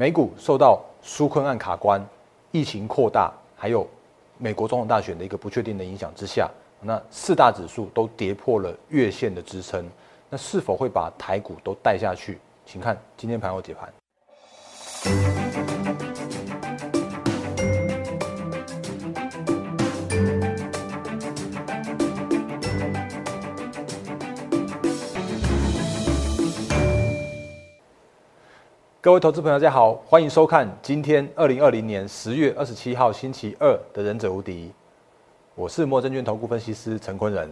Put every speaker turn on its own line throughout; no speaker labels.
美股受到纾困案卡关、疫情扩大，还有美国总统大选的一个不确定的影响之下，那四大指数都跌破了月线的支撑，那是否会把台股都带下去？请看今天盘后解盘。各位投资朋友，大家好，欢迎收看今天二零二零年十月二十七号星期二的《忍者无敌》，我是莫证券投顾分析师陈坤仁。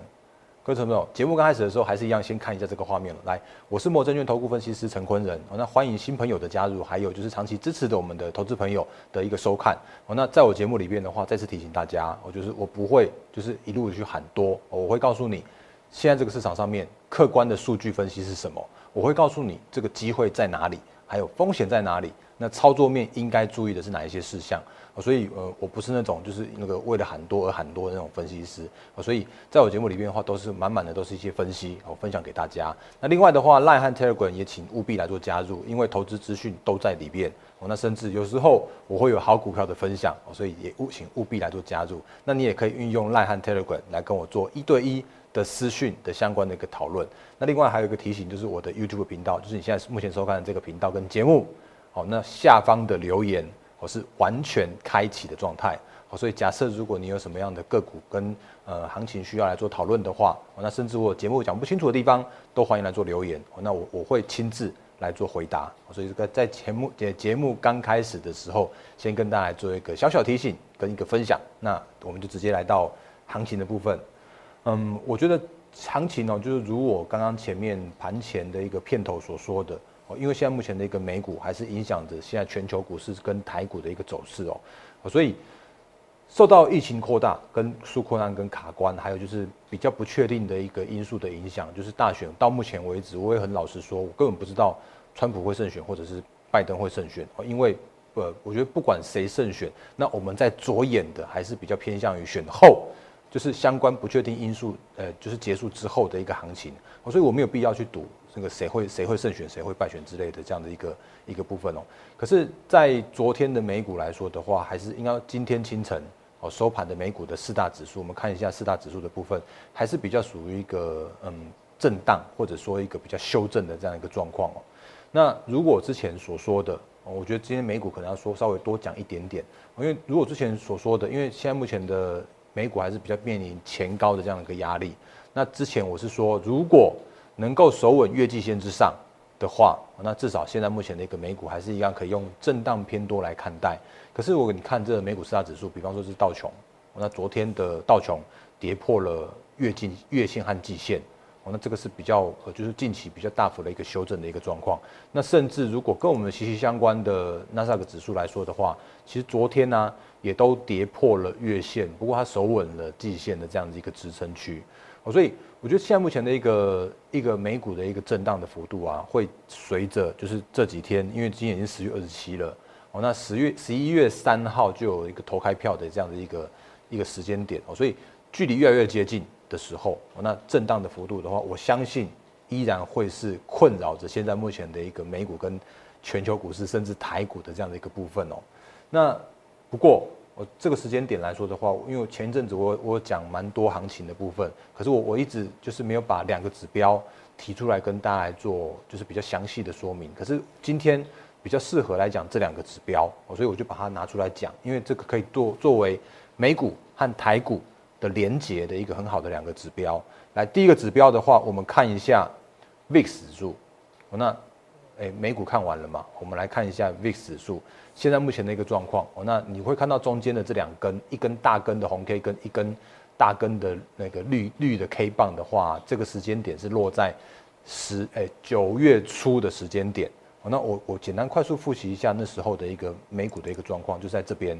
各位朋友，节目刚开始的时候还是一样，先看一下这个画面来，我是莫证券投顾分析师陈坤仁。那欢迎新朋友的加入，还有就是长期支持的我们的投资朋友的一个收看。那在我节目里边的话，再次提醒大家，我就是我不会就是一路去喊多，我会告诉你现在这个市场上面客观的数据分析是什么，我会告诉你这个机会在哪里。还有风险在哪里？那操作面应该注意的是哪一些事项？所以呃，我不是那种就是那个为了喊多而喊多的那种分析师。所以在我节目里面的话，都是满满的都是一些分析，我分享给大家。那另外的话，Line 和 Telegram 也请务必来做加入，因为投资资讯都在里边。哦，那甚至有时候我会有好股票的分享，所以也务请务必来做加入。那你也可以运用 Line 和 Telegram 来跟我做一对一。的私讯的相关的一个讨论，那另外还有一个提醒，就是我的 YouTube 频道，就是你现在目前收看的这个频道跟节目，好，那下方的留言我是完全开启的状态，好，所以假设如果你有什么样的个股跟呃行情需要来做讨论的话，那甚至我节目讲不清楚的地方，都欢迎来做留言，那我我会亲自来做回答，所以这个在节目节节目刚开始的时候，先跟大家做一个小小提醒跟一个分享，那我们就直接来到行情的部分。嗯，我觉得行情哦，就是如我刚刚前面盘前的一个片头所说的哦，因为现在目前的一个美股还是影响着现在全球股市跟台股的一个走势哦，所以受到疫情扩大、跟纾困案、跟卡关，还有就是比较不确定的一个因素的影响，就是大选到目前为止，我也很老实说，我根本不知道川普会胜选或者是拜登会胜选哦，因为呃，我觉得不管谁胜选，那我们在着眼的还是比较偏向于选后。就是相关不确定因素，呃，就是结束之后的一个行情，所以我没有必要去赌这个谁会谁会胜选，谁会败选之类的这样的一个一个部分哦。可是，在昨天的美股来说的话，还是应该今天清晨哦收盘的美股的四大指数，我们看一下四大指数的部分，还是比较属于一个嗯震荡或者说一个比较修正的这样一个状况哦。那如果之前所说的，我觉得今天美股可能要说稍微多讲一点点，因为如果之前所说的，因为现在目前的。美股还是比较面临前高的这样一个压力。那之前我是说，如果能够守稳月季线之上的话，那至少现在目前的一个美股还是一样可以用震荡偏多来看待。可是我你看这美股四大指数，比方说是道琼，那昨天的道琼跌破了月季月线和季线，那这个是比较呃，就是近期比较大幅的一个修正的一个状况。那甚至如果跟我们息息相关的纳斯达克指数来说的话，其实昨天呢。也都跌破了月线，不过它守稳了季线的这样子一个支撑区，哦，所以我觉得现在目前的一个一个美股的一个震荡的幅度啊，会随着就是这几天，因为今天已经十月二十七了，哦，那十月十一月三号就有一个投开票的这样的一个一个时间点，哦，所以距离越来越接近的时候，那震荡的幅度的话，我相信依然会是困扰着现在目前的一个美股跟全球股市甚至台股的这样的一个部分哦，那不过。我这个时间点来说的话，因为前一阵子我我讲蛮多行情的部分，可是我我一直就是没有把两个指标提出来跟大家来做，就是比较详细的说明。可是今天比较适合来讲这两个指标，所以我就把它拿出来讲，因为这个可以作作为美股和台股的连接的一个很好的两个指标。来，第一个指标的话，我们看一下 VIX 指数。那诶，美股看完了嘛？我们来看一下 VIX 指数。现在目前的一个状况哦，那你会看到中间的这两根，一根大根的红 K 跟一根大根的那个绿绿的 K 棒的话，这个时间点是落在十诶九月初的时间点。哦，那我我简单快速复习一下那时候的一个美股的一个状况，就在这边。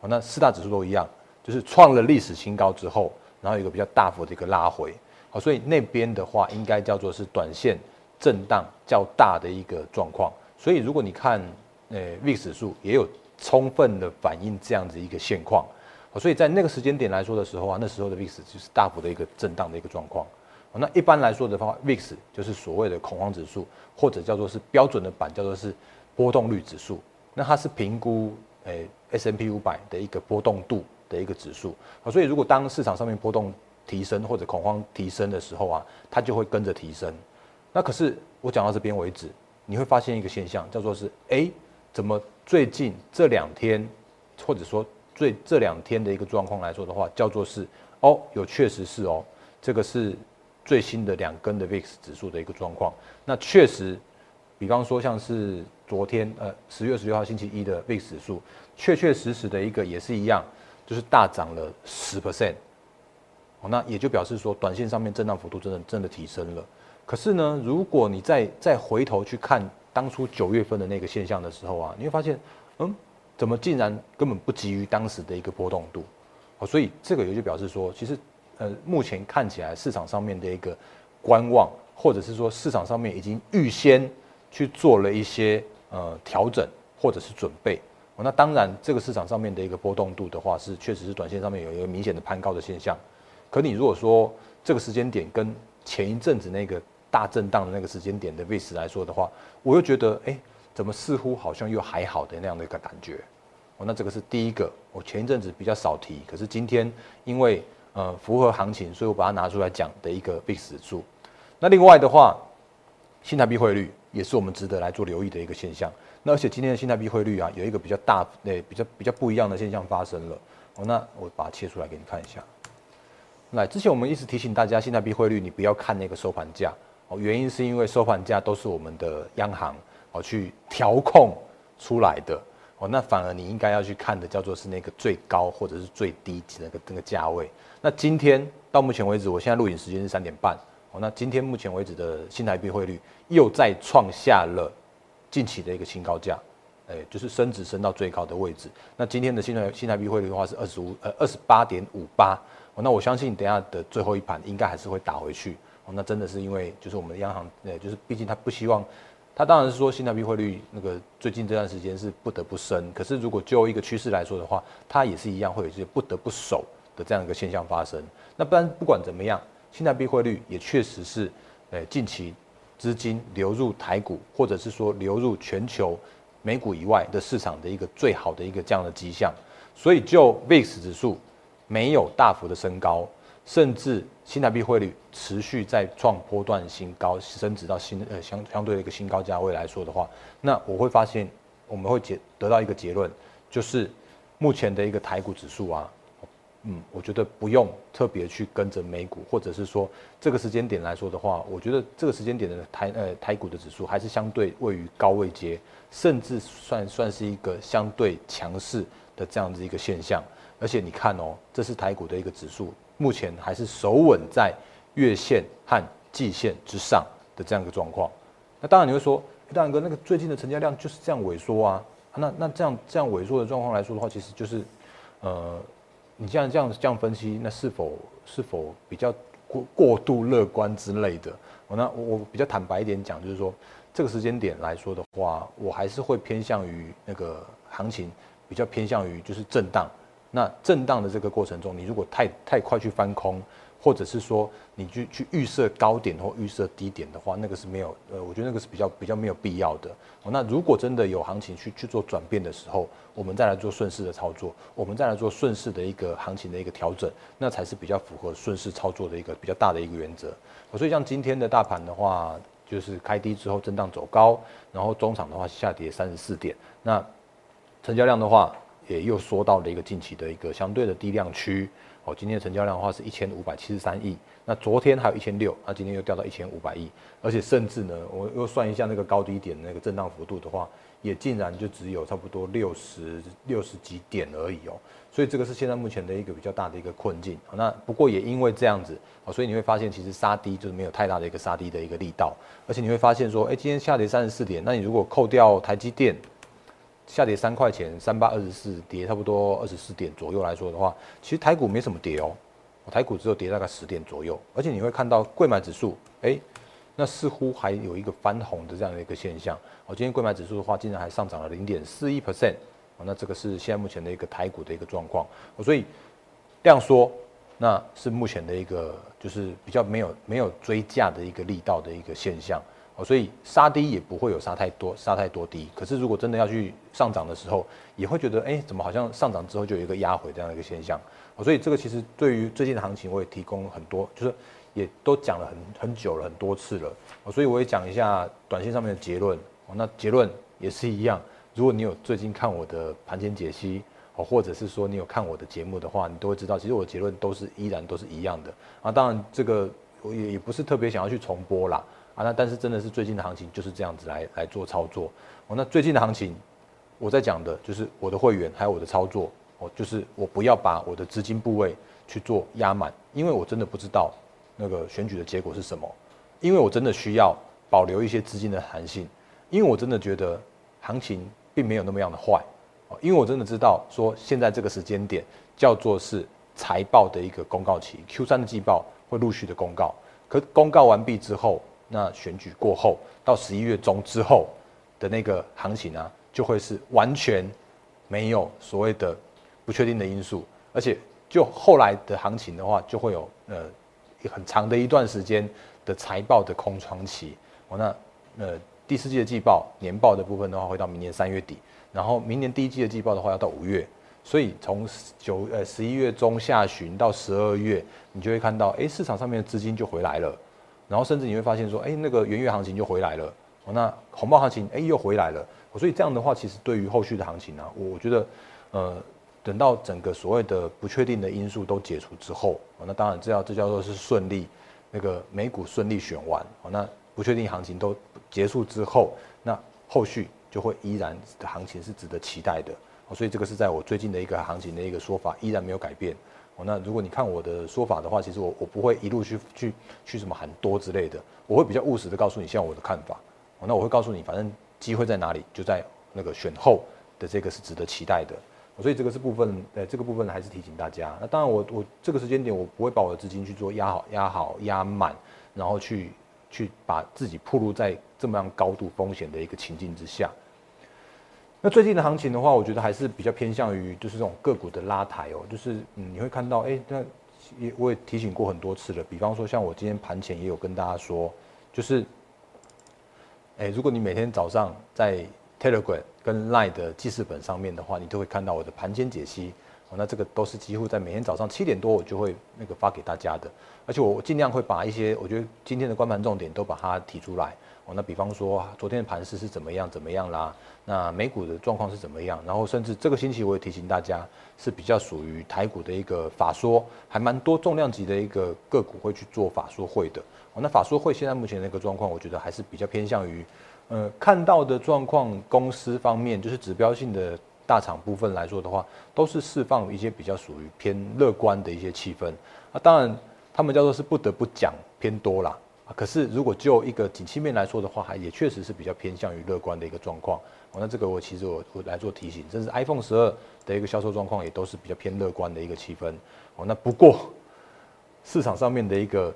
哦，那四大指数都一样，就是创了历史新高之后，然后有一个比较大幅的一个拉回。好，所以那边的话应该叫做是短线震荡较大的一个状况。所以如果你看。呃，VIX 指数也有充分的反映这样子一个现况，好所以在那个时间点来说的时候啊，那时候的 VIX 就是大幅的一个震荡的一个状况。那一般来说的话，VIX 就是所谓的恐慌指数，或者叫做是标准的版，叫做是波动率指数。那它是评估诶 S M P 五百的一个波动度的一个指数啊，所以如果当市场上面波动提升或者恐慌提升的时候啊，它就会跟着提升。那可是我讲到这边为止，你会发现一个现象，叫做是哎，怎么最近这两天，或者说最这两天的一个状况来说的话，叫做是哦，有确实是哦，这个是最新的两根的 VIX 指数的一个状况。那确实，比方说像是昨天呃十月十六号星期一的 VIX 指数，确确实实的一个也是一样，就是大涨了十 percent。哦，那也就表示说，短线上面震荡幅度真的真的提升了。可是呢，如果你再再回头去看当初九月份的那个现象的时候啊，你会发现，嗯，怎么竟然根本不急于当时的一个波动度，哦，所以这个也就表示说，其实，呃，目前看起来市场上面的一个观望，或者是说市场上面已经预先去做了一些呃调整或者是准备，那当然这个市场上面的一个波动度的话，是确实是短线上面有一个明显的攀高的现象，可你如果说这个时间点跟前一阵子那个大震荡的那个时间点的位置来说的话，我又觉得，哎，怎么似乎好像又还好的那样的一个感觉。哦，那这个是第一个，我前一阵子比较少提，可是今天因为呃符合行情，所以我把它拿出来讲的一个 VIX 指数。那另外的话，新台币汇率也是我们值得来做留意的一个现象。那而且今天的新台币汇率啊，有一个比较大、诶比较比较不一样的现象发生了。哦，那我把它切出来给你看一下。来，之前我们一直提醒大家，新台币汇率你不要看那个收盘价。哦，原因是因为收盘价都是我们的央行哦去调控出来的哦，那反而你应该要去看的叫做是那个最高或者是最低的那个那个价位。那今天到目前为止，我现在录影时间是三点半，那今天目前为止的新台币汇率又再创下了近期的一个新高价，哎，就是升值升到最高的位置。那今天的新台新台币汇率的话是二十五呃二十八点五八，那我相信等下的最后一盘应该还是会打回去。那真的是因为，就是我们的央行，呃，就是毕竟他不希望，他当然是说新台币汇率那个最近这段时间是不得不升，可是如果就一个趋势来说的话，它也是一样会有一些不得不守的这样一个现象发生。那不然不管怎么样，新台币汇率也确实是，呃，近期资金流入台股，或者是说流入全球美股以外的市场的一个最好的一个这样的迹象。所以就 VIX 指数没有大幅的升高。甚至新台币汇率持续在创波段新高，升值到新呃相相对的一个新高价位来说的话，那我会发现我们会结得到一个结论，就是目前的一个台股指数啊，嗯，我觉得不用特别去跟着美股，或者是说这个时间点来说的话，我觉得这个时间点的台呃台股的指数还是相对位于高位阶，甚至算算是一个相对强势的这样子一个现象。而且你看哦，这是台股的一个指数。目前还是守稳在月线和季线之上的这样一个状况。那当然你会说，大哥，那个最近的成交量就是这样萎缩啊。那那这样这样萎缩的状况来说的话，其实就是，呃，你这样这样这样分析，那是否是否比较过过度乐观之类的？我那我比较坦白一点讲，就是说这个时间点来说的话，我还是会偏向于那个行情比较偏向于就是震荡。那震荡的这个过程中，你如果太太快去翻空，或者是说你去去预设高点或预设低点的话，那个是没有呃，我觉得那个是比较比较没有必要的。那如果真的有行情去去做转变的时候，我们再来做顺势的操作，我们再来做顺势的一个行情的一个调整，那才是比较符合顺势操作的一个比较大的一个原则。所以像今天的大盘的话，就是开低之后震荡走高，然后中场的话下跌三十四点，那成交量的话。也又缩到了一个近期的一个相对的低量区哦。今天的成交量的话是一千五百七十三亿，那昨天还有一千六，那今天又掉到一千五百亿，而且甚至呢，我又算一下那个高低点那个震荡幅度的话，也竟然就只有差不多六十六十几点而已哦。所以这个是现在目前的一个比较大的一个困境。那不过也因为这样子哦，所以你会发现其实杀低就是没有太大的一个杀低的一个力道，而且你会发现说，哎，今天下跌三十四点，那你如果扣掉台积电。下跌三块钱，三八二十四，跌差不多二十四点左右来说的话，其实台股没什么跌哦，台股只有跌大概十点左右，而且你会看到贵买指数，哎，那似乎还有一个翻红的这样的一个现象。我，今天贵买指数的话，竟然还上涨了零点四一 percent，那这个是现在目前的一个台股的一个状况。所以这样说，那是目前的一个就是比较没有没有追价的一个力道的一个现象。哦，所以杀低也不会有杀太多，杀太多低。可是如果真的要去上涨的时候，也会觉得，哎，怎么好像上涨之后就有一个压回这样的一个现象。哦，所以这个其实对于最近的行情，我也提供很多，就是也都讲了很很久了，很多次了。哦，所以我也讲一下短线上面的结论。哦，那结论也是一样。如果你有最近看我的盘前解析，哦，或者是说你有看我的节目的话，你都会知道，其实我的结论都是依然都是一样的。啊，当然这个我也也不是特别想要去重播啦。啊，那但是真的是最近的行情就是这样子来来做操作。哦，那最近的行情，我在讲的就是我的会员还有我的操作。哦，就是我不要把我的资金部位去做压满，因为我真的不知道那个选举的结果是什么。因为我真的需要保留一些资金的弹性，因为我真的觉得行情并没有那么样的坏。哦，因为我真的知道说现在这个时间点叫做是财报的一个公告期，Q 三的季报会陆续的公告，可公告完毕之后。那选举过后，到十一月中之后的那个行情啊，就会是完全没有所谓的不确定的因素，而且就后来的行情的话，就会有呃很长的一段时间的财报的空窗期。哦，那呃第四季的季报年报的部分的话，会到明年三月底，然后明年第一季的季报的话要到五月，所以从九呃十一月中下旬到十二月，你就会看到，哎，市场上面的资金就回来了。然后甚至你会发现说，哎，那个元月行情就回来了，哦，那红包行情，哎，又回来了，所以这样的话，其实对于后续的行情呢，我觉得，呃，等到整个所谓的不确定的因素都解除之后，那当然这要这叫做是顺利，那个美股顺利选完，哦，那不确定行情都结束之后，那后续就会依然的行情是值得期待的，所以这个是在我最近的一个行情的一个说法依然没有改变。那如果你看我的说法的话，其实我我不会一路去去去什么喊多之类的，我会比较务实的告诉你，像我的看法。那我会告诉你，反正机会在哪里，就在那个选后的这个是值得期待的。所以这个是部分，呃，这个部分还是提醒大家。那当然，我我这个时间点我不会把我的资金去做压好、压好、压满，然后去去把自己暴露在这么样高度风险的一个情境之下。那最近的行情的话，我觉得还是比较偏向于就是这种个股的拉抬哦，就是嗯，你会看到，哎，那也我也提醒过很多次了，比方说像我今天盘前也有跟大家说，就是，哎，如果你每天早上在 Telegram 跟 Line 的记事本上面的话，你都会看到我的盘前解析哦，那这个都是几乎在每天早上七点多我就会那个发给大家的，而且我尽量会把一些我觉得今天的关盘重点都把它提出来。哦，那比方说昨天的盘势是怎么样怎么样啦？那美股的状况是怎么样？然后甚至这个星期我也提醒大家，是比较属于台股的一个法说，还蛮多重量级的一个个股会去做法说会的。哦，那法说会现在目前的一个状况，我觉得还是比较偏向于，呃，看到的状况，公司方面就是指标性的大厂部分来说的话，都是释放一些比较属于偏乐观的一些气氛。啊，当然他们叫做是不得不讲偏多啦。可是，如果就一个景气面来说的话，还也确实是比较偏向于乐观的一个状况。哦，那这个我其实我我来做提醒，甚至 iPhone 十二的一个销售状况也都是比较偏乐观的一个气氛。哦，那不过市场上面的一个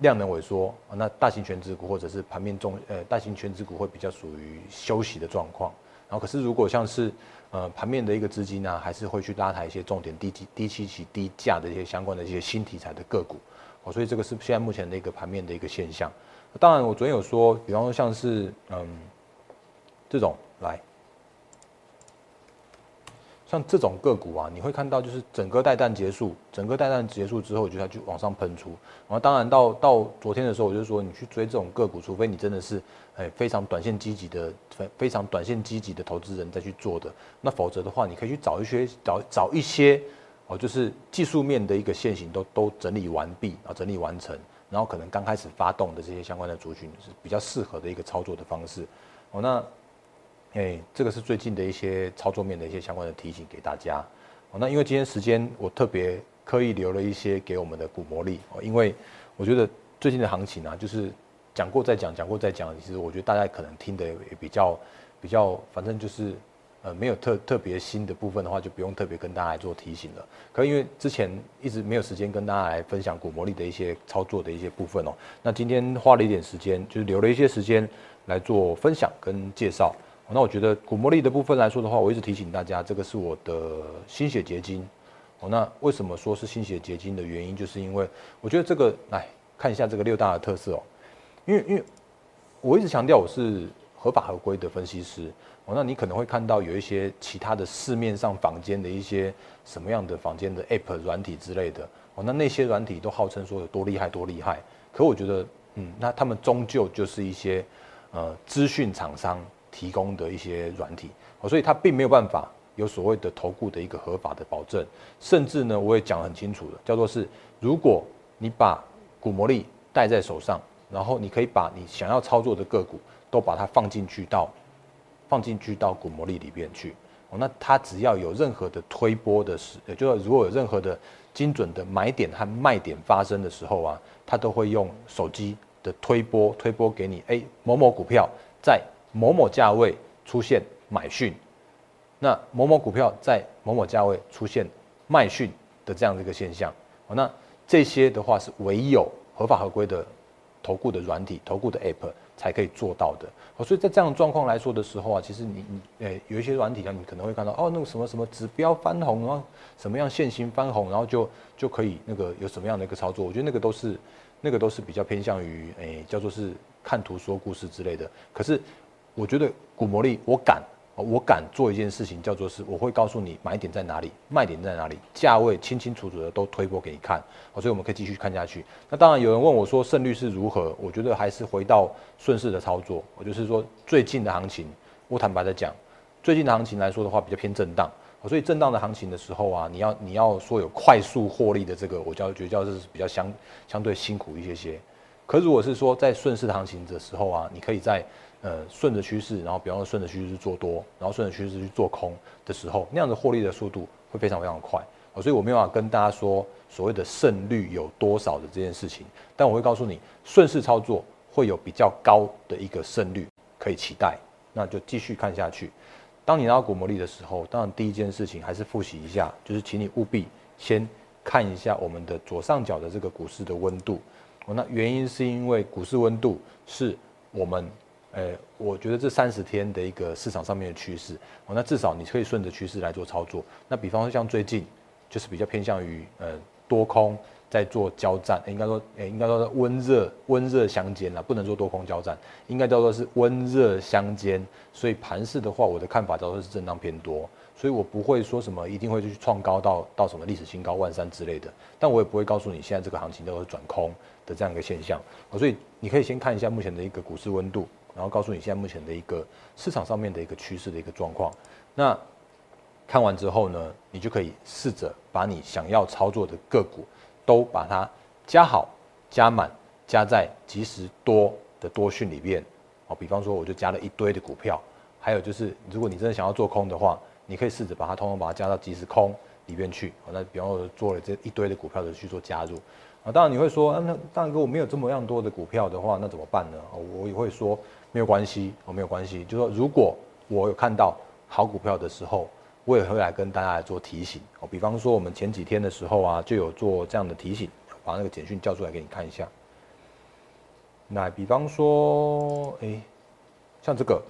量能萎缩，啊，那大型全值股或者是盘面重呃大型全值股会比较属于休息的状况。然后，可是如果像是呃盘面的一个资金呢，还是会去拉抬一些重点低低低期期低价的一些相关的一些新题材的个股。哦，所以这个是现在目前的一个盘面的一个现象。当然，我昨天有说，比方说像是嗯这种来，像这种个股啊，你会看到就是整个带弹结束，整个带弹结束之后，就它就往上喷出。然后当然到到昨天的时候，我就说你去追这种个股，除非你真的是哎非常短线积极的非非常短线积极的投资人再去做的，那否则的话，你可以去找一些找找一些。哦，就是技术面的一个线型都都整理完毕啊，整理完成，然后可能刚开始发动的这些相关的族群是比较适合的一个操作的方式。哦，那，哎，这个是最近的一些操作面的一些相关的提醒给大家。哦，那因为今天时间我特别刻意留了一些给我们的股魔力哦，因为我觉得最近的行情啊，就是讲过再讲，讲过再讲，其实我觉得大家可能听的也比较比较，反正就是。呃，没有特特别新的部分的话，就不用特别跟大家来做提醒了。可因为之前一直没有时间跟大家来分享股魔力的一些操作的一些部分哦，那今天花了一点时间，就是留了一些时间来做分享跟介绍。那我觉得股魔力的部分来说的话，我一直提醒大家，这个是我的心血结晶。哦，那为什么说是心血结晶的原因，就是因为我觉得这个来看一下这个六大的特色哦，因为因为我一直强调我是合法合规的分析师。哦，那你可能会看到有一些其他的市面上坊间的一些什么样的坊间的 App 软体之类的。哦，那那些软体都号称说有多厉害多厉害，可我觉得，嗯，那他们终究就是一些呃资讯厂商提供的一些软体，所以它并没有办法有所谓的投顾的一个合法的保证，甚至呢，我也讲很清楚的，叫做是如果你把股魔力带在手上。然后你可以把你想要操作的个股都把它放进去到放进去到股魔力里边去，那它只要有任何的推波的时，也就是如果有任何的精准的买点和卖点发生的时候啊，它都会用手机的推波推波给你，哎，某某股票在某某价位出现买讯，那某某股票在某某价位出现卖讯的这样的一个现象哦，那这些的话是唯有合法合规的。投顾的软体、投顾的 App 才可以做到的，所以在这样的状况来说的时候啊，其实你你诶有一些软体啊，你可能会看到哦，那个什么什么指标翻红，然后什么样线型翻红，然后就就可以那个有什么样的一个操作，我觉得那个都是那个都是比较偏向于诶叫做是看图说故事之类的。可是我觉得股魔力，我敢。我敢做一件事情，叫做是，我会告诉你买点在哪里，卖点在哪里，价位清清楚楚的都推播给你看，所以我们可以继续看下去。那当然有人问我说胜率是如何，我觉得还是回到顺势的操作。我就是说最近的行情，我坦白的讲，最近的行情来说的话比较偏震荡，所以震荡的行情的时候啊，你要你要说有快速获利的这个，我叫觉得叫是比较相相对辛苦一些些。可如果是说在顺势行情的时候啊，你可以在呃，顺着趋势，然后比方说顺着趋势去做多，然后顺着趋势去做空的时候，那样的获利的速度会非常非常快。所以我没有办法跟大家说所谓的胜率有多少的这件事情，但我会告诉你，顺势操作会有比较高的一个胜率可以期待。那就继续看下去。当你拿到股魔力的时候，当然第一件事情还是复习一下，就是请你务必先看一下我们的左上角的这个股市的温度。哦，那原因是因为股市温度是我们。诶，我觉得这三十天的一个市场上面的趋势，哦，那至少你可以顺着趋势来做操作。那比方说像最近，就是比较偏向于呃多空在做交战，应该说，诶，应该说温热温热相间了，不能说多空交战，应该叫做是温热相间。所以盘势的话，我的看法叫做是震荡偏多，所以我不会说什么一定会去创高到到什么历史新高万三之类的，但我也不会告诉你现在这个行情都是转空的这样一个现象。所以你可以先看一下目前的一个股市温度。然后告诉你现在目前的一个市场上面的一个趋势的一个状况，那看完之后呢，你就可以试着把你想要操作的个股都把它加好、加满、加在即时多的多讯里面。哦，比方说我就加了一堆的股票，还有就是如果你真的想要做空的话，你可以试着把它通通把它加到即时空里面去。那比方说做了这一堆的股票的去做加入。啊，当然你会说，那大哥我没有这么样多的股票的话，那怎么办呢？我也会说没有关系，哦，没有关系，就说如果我有看到好股票的时候，我也会来跟大家来做提醒。哦，比方说我们前几天的时候啊，就有做这样的提醒，把那个简讯叫出来给你看一下。那比方说，哎，像这个。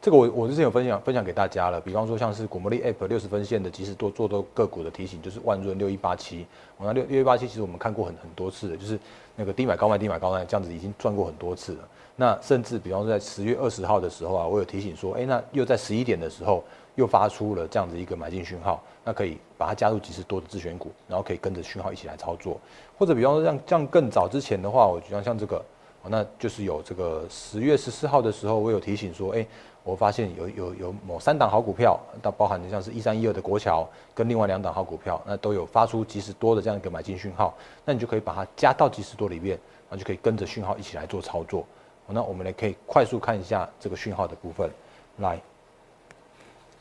这个我我之前有分享分享给大家了，比方说像是股魔力 App 六十分线的即时多做多个股的提醒，就是万润六一八七，我那六六一八七其实我们看过很很多次的，就是那个低买高卖低买高卖这样子已经赚过很多次了。那甚至比方说在十月二十号的时候啊，我有提醒说，哎，那又在十一点的时候又发出了这样子一个买进讯号，那可以把它加入即时多的自选股，然后可以跟着讯号一起来操作。或者比方说像像更早之前的话，我像像这个，那就是有这个十月十四号的时候，我有提醒说，哎。我发现有有有某三档好股票，它包含的像是一三一二的国桥，跟另外两档好股票，那都有发出即时多的这样一个买进讯号，那你就可以把它加到即时多里面，然后就可以跟着讯号一起来做操作。那我们来可以快速看一下这个讯号的部分，来，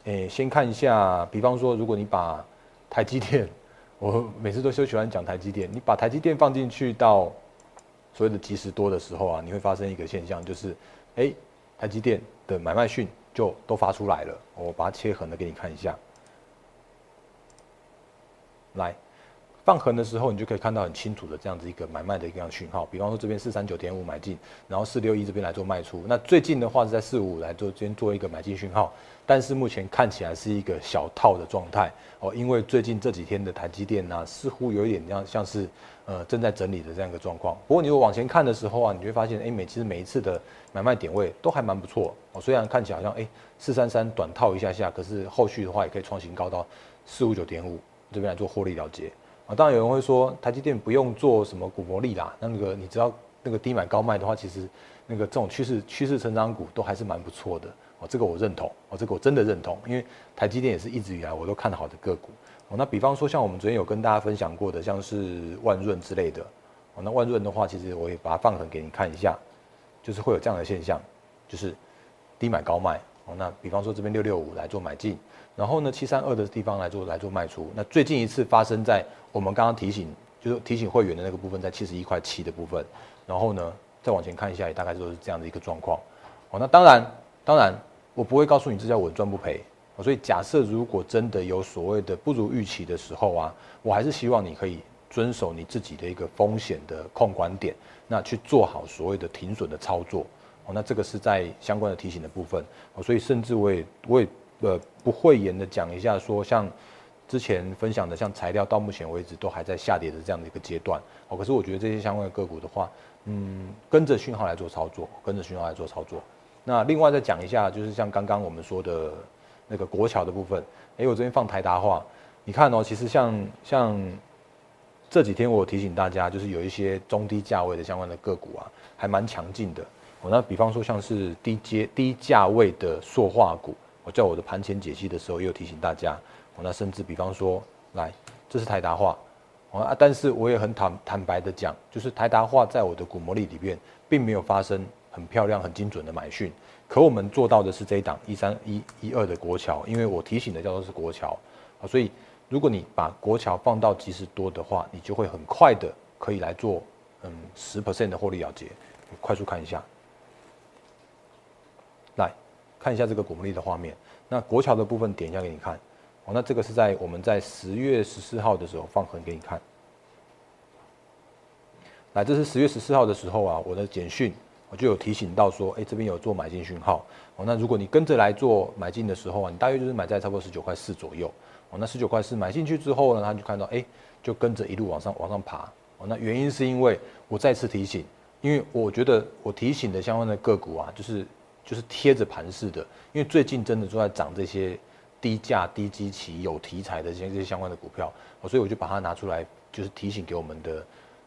诶，先看一下，比方说，如果你把台积电，我每次都喜欢讲台积电，你把台积电放进去到所谓的即时多的时候啊，你会发生一个现象，就是，哎。台积电的买卖讯就都发出来了，我把它切横的给你看一下。来，放横的时候，你就可以看到很清楚的这样子一个买卖的一个样讯号。比方说这边四三九点五买进，然后四六一这边来做卖出。那最近的话是在四五五来做，先做一个买进讯号。但是目前看起来是一个小套的状态哦，因为最近这几天的台积电呢，似乎有一点像像是呃正在整理的这样一个状况。不过你如果往前看的时候啊，你就会发现，哎，每其实每一次的买卖点位都还蛮不错哦。虽然看起来好像哎四三三短套一下下，可是后续的话也可以创新高到四五九点五这边来做获利了结啊。当然有人会说，台积电不用做什么股魔力啦，那个你只要那个低买高卖的话，其实那个这种趋势趋势成长股都还是蛮不错的。哦，这个我认同，哦，这个我真的认同，因为台积电也是一直以来我都看好的个股。哦，那比方说像我们昨天有跟大家分享过的，像是万润之类的。哦，那万润的话，其实我也把它放横给你看一下，就是会有这样的现象，就是低买高卖。哦，那比方说这边六六五来做买进，然后呢七三二的地方来做来做卖出。那最近一次发生在我们刚刚提醒，就是提醒会员的那个部分，在七十一块七的部分。然后呢，再往前看一下，也大概都是这样的一个状况。哦，那当然。当然，我不会告诉你这叫稳赚不赔。所以假设如果真的有所谓的不如预期的时候啊，我还是希望你可以遵守你自己的一个风险的控管点，那去做好所谓的停损的操作。哦，那这个是在相关的提醒的部分。哦，所以甚至我也我也呃不讳言的讲一下，说像之前分享的，像材料到目前为止都还在下跌的这样的一个阶段。哦，可是我觉得这些相关的个股的话，嗯，跟着讯号来做操作，跟着讯号来做操作。那另外再讲一下，就是像刚刚我们说的那个国桥的部分，哎，我这边放台达话，你看哦，其实像像这几天我提醒大家，就是有一些中低价位的相关的个股啊，还蛮强劲的。哦，那比方说像是低阶低价位的塑化股，我在我的盘前解析的时候也有提醒大家。哦，那甚至比方说，来，这是台达化，啊，但是我也很坦坦白的讲，就是台达化在我的股魔力里边，并没有发生。很漂亮、很精准的买讯，可我们做到的是这一档一三一一二的国桥，因为我提醒的叫做是国桥啊，所以如果你把国桥放到即时多的话，你就会很快的可以来做嗯十 percent 的获利了结。快速看一下，看一下这个股利的画面。那国桥的部分点一下给你看哦，那这个是在我们在十月十四号的时候放横给你看。来，这是十月十四号的时候啊，我的简讯。我就有提醒到说，哎，这边有做买进讯号哦。那如果你跟着来做买进的时候啊，你大约就是买在差不多十九块四左右哦。那十九块四买进去之后呢，他就看到哎，就跟着一路往上往上爬哦。那原因是因为我再次提醒，因为我觉得我提醒的相关的个股啊，就是就是贴着盘式的，因为最近真的都在涨这些低价低基期有题材的这些这些相关的股票，所以我就把它拿出来，就是提醒给我们的。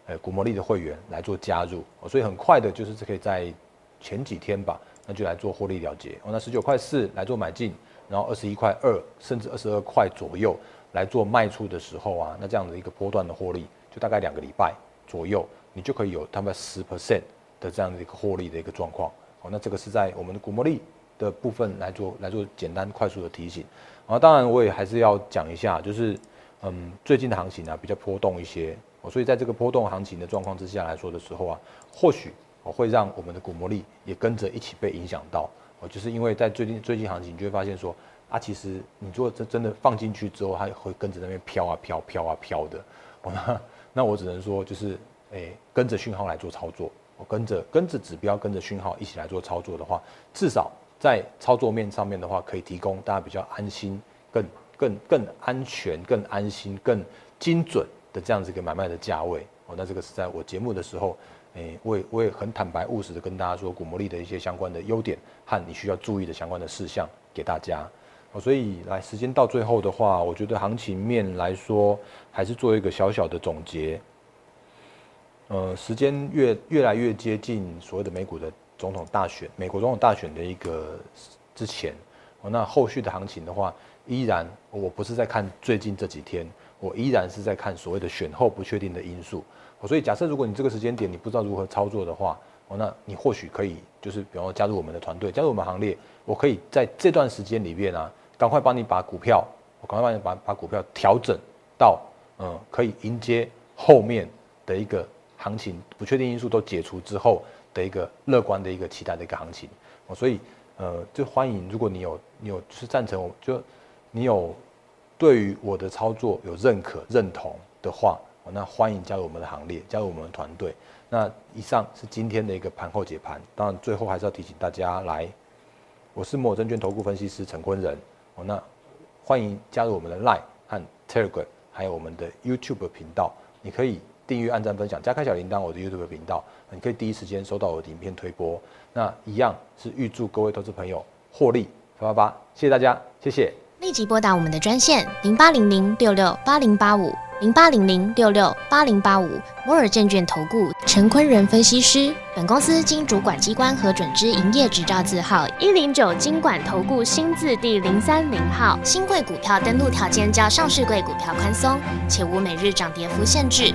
呃，古魔力的会员来做加入，所以很快的，就是可以在前几天吧，那就来做获利了结。哦，那十九块四来做买进，然后二十一块二，甚至二十二块左右来做卖出的时候啊，那这样的一个波段的获利，就大概两个礼拜左右，你就可以有他们十 percent 的这样的一个获利的一个状况。哦，那这个是在我们的古魔力的部分来做来做简单快速的提醒。啊，当然我也还是要讲一下，就是嗯，最近的行情啊比较波动一些。哦，所以在这个波动行情的状况之下来说的时候啊，或许哦会让我们的股魔力也跟着一起被影响到哦，就是因为在最近最近行情，你就会发现说啊，其实你如果真真的放进去之后，它会跟着那边飘啊飘飘啊飘的哦，那那我只能说就是诶跟着讯号来做操作，我跟着跟着指标跟着讯号一起来做操作的话，至少在操作面上面的话，可以提供大家比较安心、更更更安全、更安心、更精准。的这样子一个买卖的价位哦，那这个是在我节目的时候，诶，我也我也很坦白务实的跟大家说，古魔力的一些相关的优点和你需要注意的相关的事项给大家哦。所以来时间到最后的话，我觉得行情面来说，还是做一个小小的总结。呃，时间越越来越接近所谓的美股的总统大选，美国总统大选的一个之前哦，那后续的行情的话，依然我不是在看最近这几天。我依然是在看所谓的选后不确定的因素，所以假设如果你这个时间点你不知道如何操作的话，哦，那你或许可以就是比方说加入我们的团队，加入我们行列，我可以在这段时间里面啊，赶快帮你把股票，我赶快帮你把把股票调整到嗯可以迎接后面的一个行情不确定因素都解除之后的一个乐观的一个期待的一个行情，哦，所以呃就欢迎如果你有你有是赞成我就你有。对于我的操作有认可认同的话，那欢迎加入我们的行列，加入我们的团队。那以上是今天的一个盘后解盘，当然最后还是要提醒大家来，我是摩证券投顾分析师陈坤仁，哦，那欢迎加入我们的 Line 和 Telegram，还有我们的 YouTube 频道，你可以订阅、按赞、分享，加开小铃铛，我的 YouTube 频道，你可以第一时间收到我的影片推播。那一样是预祝各位投资朋友获利发发发，谢谢大家，谢谢。
立即拨打我们的专线零八零零六六八零八五零八零零六六八零八五摩尔证券投顾陈坤仁分析师。本公司经主管机关核准之营业执照字号一零九金管投顾新字第零三零号。新贵股票登录条件较上市贵股票宽松，且无每日涨跌幅限制。